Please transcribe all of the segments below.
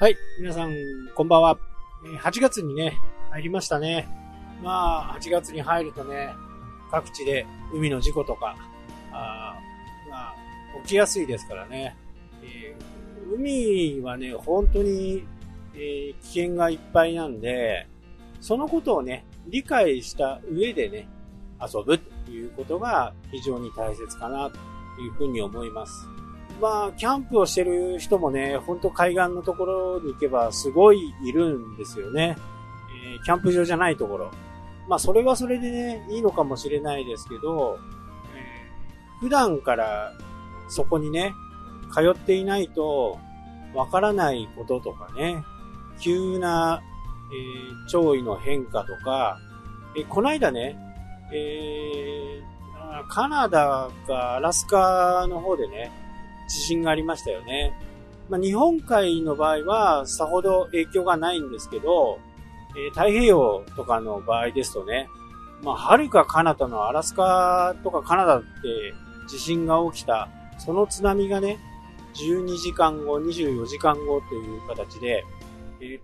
はい、皆さん、こんばんは。8月にね、入りましたね。まあ、8月に入るとね、各地で海の事故とか、あまあ、起きやすいですからね。えー海はね、本当に、えー危険がいっぱいなんで、そのことをね、理解した上でね、遊ぶということが非常に大切かなというふうに思います。まあ、キャンプをしてる人もね、ほんと海岸のところに行けばすごいいるんですよね。えーキャンプ場じゃないところ。まあ、それはそれでね、いいのかもしれないですけど、えー普段からそこにね、通っていないと、わからないこととかね、急な、えー潮位の変化とか、えこないだね、えーカナダかアラスカの方でね、地震がありましたよね。まあ、日本海の場合はさほど影響がないんですけど、えー太平洋とかの場合ですとね、まあ、はるか彼方のアラスカとかカナダって地震が起きた、その津波がね、12時間後、24時間後という形で、えー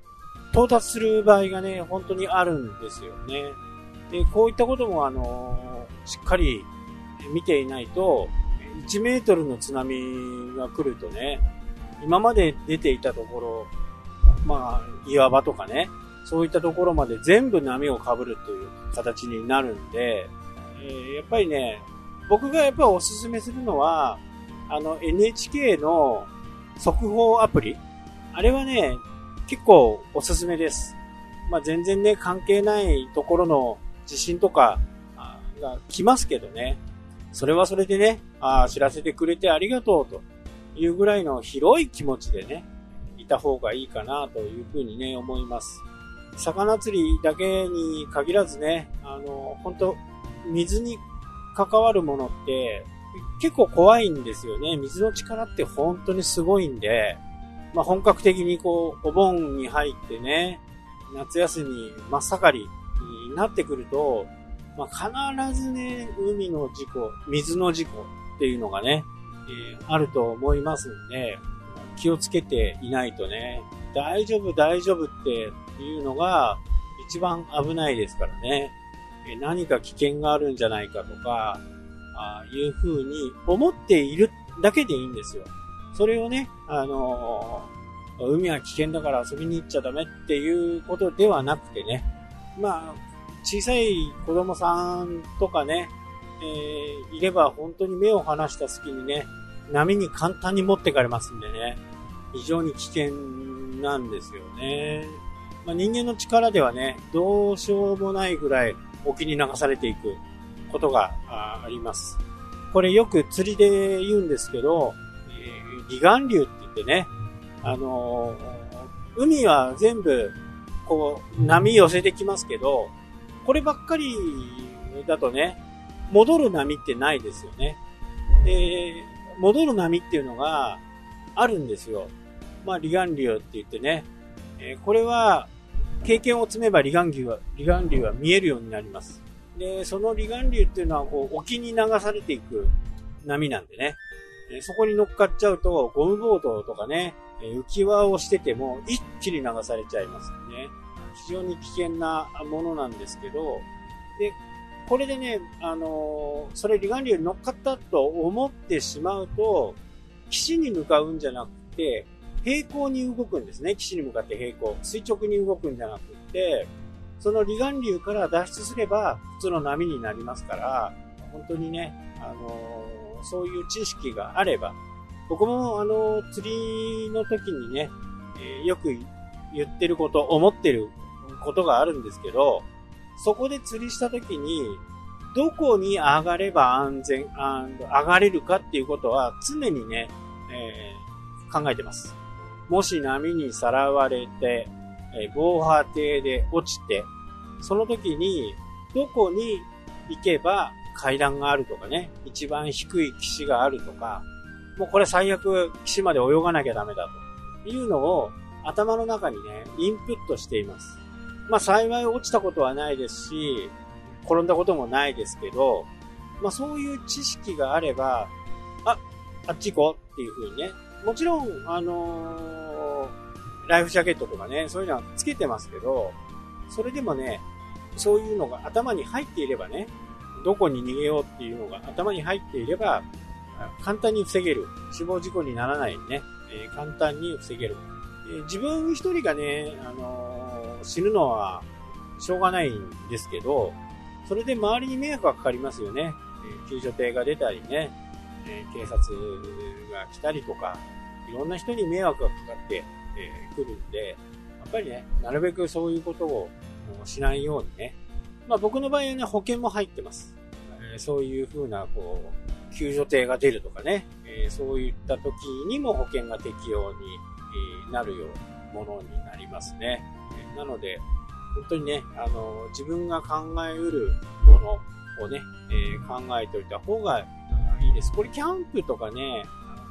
到達する場合がね、本当にあるんですよね。で、こういったこともあのーしっかり見ていないと、1メートルの津波が来るとね、今まで出ていたところ、まあ、岩場とかね、そういったところまで全部波を被るという形になるんで、えーやっぱりね、僕がやっぱおすすめするのは、あの NHK の速報アプリ、あれはね、結構おすすめです。まあ全然ね、関係ないところの地震とかが来ますけどね、それはそれでね、あー知らせてくれてありがとうというぐらいの広い気持ちでね、いた方がいいかなというふうにね、思います。魚釣りだけに限らずね、あの、本当水に関わるものって結構怖いんですよね。水の力って本当にすごいんで、まあ、本格的にこう、お盆に入ってね、夏休み真っ盛りになってくると、まあ、必ずね、海の事故、水の事故っていうのがね、えーあると思いますんで、気をつけていないとね、大丈夫大丈夫っていうのが一番危ないですからね。え何か危険があるんじゃないかとか、あーいうふうに思っているだけでいいんですよ。それをね、あのー海は危険だから遊びに行っちゃダメっていうことではなくてね、まあ、小さい子供さんとかね、えーいれば本当に目を離した隙にね、波に簡単に持ってかれますんでね、非常に危険なんですよね。まあ、人間の力ではね、どうしようもないぐらい沖に流されていくことがあります。これよく釣りで言うんですけど、えー離岸流って言ってね、あのー海は全部、こう、波寄せてきますけど、こればっかりだとね、戻る波ってないですよね。で、戻る波っていうのがあるんですよ。まあ、離岸流って言ってね、えこれは、経験を積めば離岸流は、離岸流は見えるようになります。で、その離岸流っていうのは、こう、沖に流されていく波なんでね、えそこに乗っかっちゃうと、ゴムボートとかね、浮き輪をしてても一気に流されちゃいますよね。非常に危険なものなんですけど、で、これでね、あのーそれ離岸流に乗っかったと思ってしまうと、岸に向かうんじゃなくて、平行に動くんですね。岸に向かって平行。垂直に動くんじゃなくて、その離岸流から脱出すれば普通の波になりますから、本当にね、あのーそういう知識があれば、僕もあのー釣りの時にね、えよく言ってること、思ってることがあるんですけど、そこで釣りした時に、どこに上がれば安全、上がれるかっていうことは常にね、えー考えてます。もし波にさらわれて、えー防波堤で落ちて、その時にどこに行けば階段があるとかね、一番低い岸があるとか、もうこれ最悪岸まで泳がなきゃダメだというのを頭の中にね、インプットしています。まあ幸い落ちたことはないですし、転んだこともないですけど、まあそういう知識があれば、あ、あっち行こうっていう風にね。もちろん、あのーライフジャケットとかね、そういうのはつけてますけど、それでもね、そういうのが頭に入っていればね、どこに逃げようっていうのが頭に入っていれば、簡単に防げる。死亡事故にならないね、えー、簡単に防げる。えー、自分一人がね、あの、死ぬのはしょうがないんですけど、それで周りに迷惑がかかりますよね。え救助艇が出たりね、え警察が来たりとか、いろんな人に迷惑がかかってえ、来るんで、やっぱりね、なるべくそういうことをしないようにね。まあ僕の場合はね、保険も入ってます。え、そういう風な、こう、救助艇が出るとかね、え、そういった時にも保険が適用に、なるようなものになりますね。なので、本当にね、あの、自分が考えうるものをね、え考えておいた方がいいです。これキャンプとかね、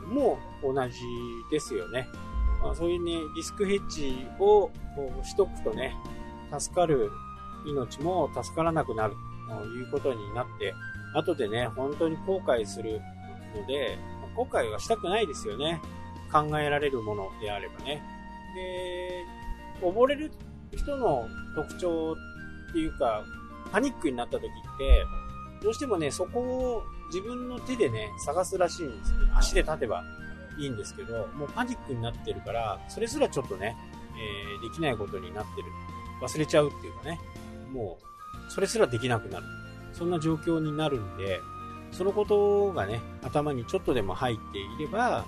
もう同じですよね。まあ、そういうね、リスクヘッジをしとくとね、助かる命も助からなくなるということになって、後でね、本当に後悔するので、後悔はしたくないですよね。考えられるものであればね。で、溺れる人の特徴っていうか、パニックになった時って、どうしてもね、そこを自分の手でね、探すらしいんですよ。足で立てばいいんですけど、もうパニックになってるから、それすらちょっとね、えー、できないことになってる。忘れちゃうっていうかね、もう、それすらできなくなる。そんな状況になるんで、そのことがね、頭にちょっとでも入っていれば、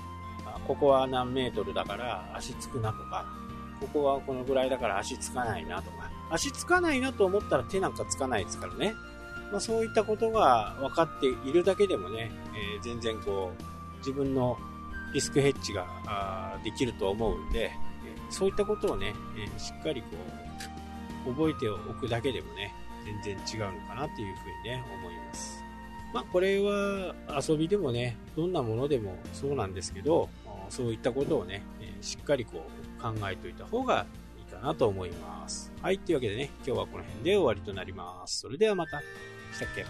ここは何メートルだから足つくなとか、ここはこのぐらいだから足つかないなとか、足つかないなと思ったら手なんかつかないですからね。まあ、そういったことが分かっているだけでもね、えー、全然こう、自分のリスクヘッジができると思うんで、そういったことをねえ、しっかりこう、覚えておくだけでもね、全然違うのかなっていうふうにね、思います。まあ、これは遊びでもね、どんなものでもそうなんですけど、そういったことをね、しっかりこう考えておいた方がいいかなと思います。はい、というわけでね、今日はこの辺で終わりとなります。それではまた。したっけ？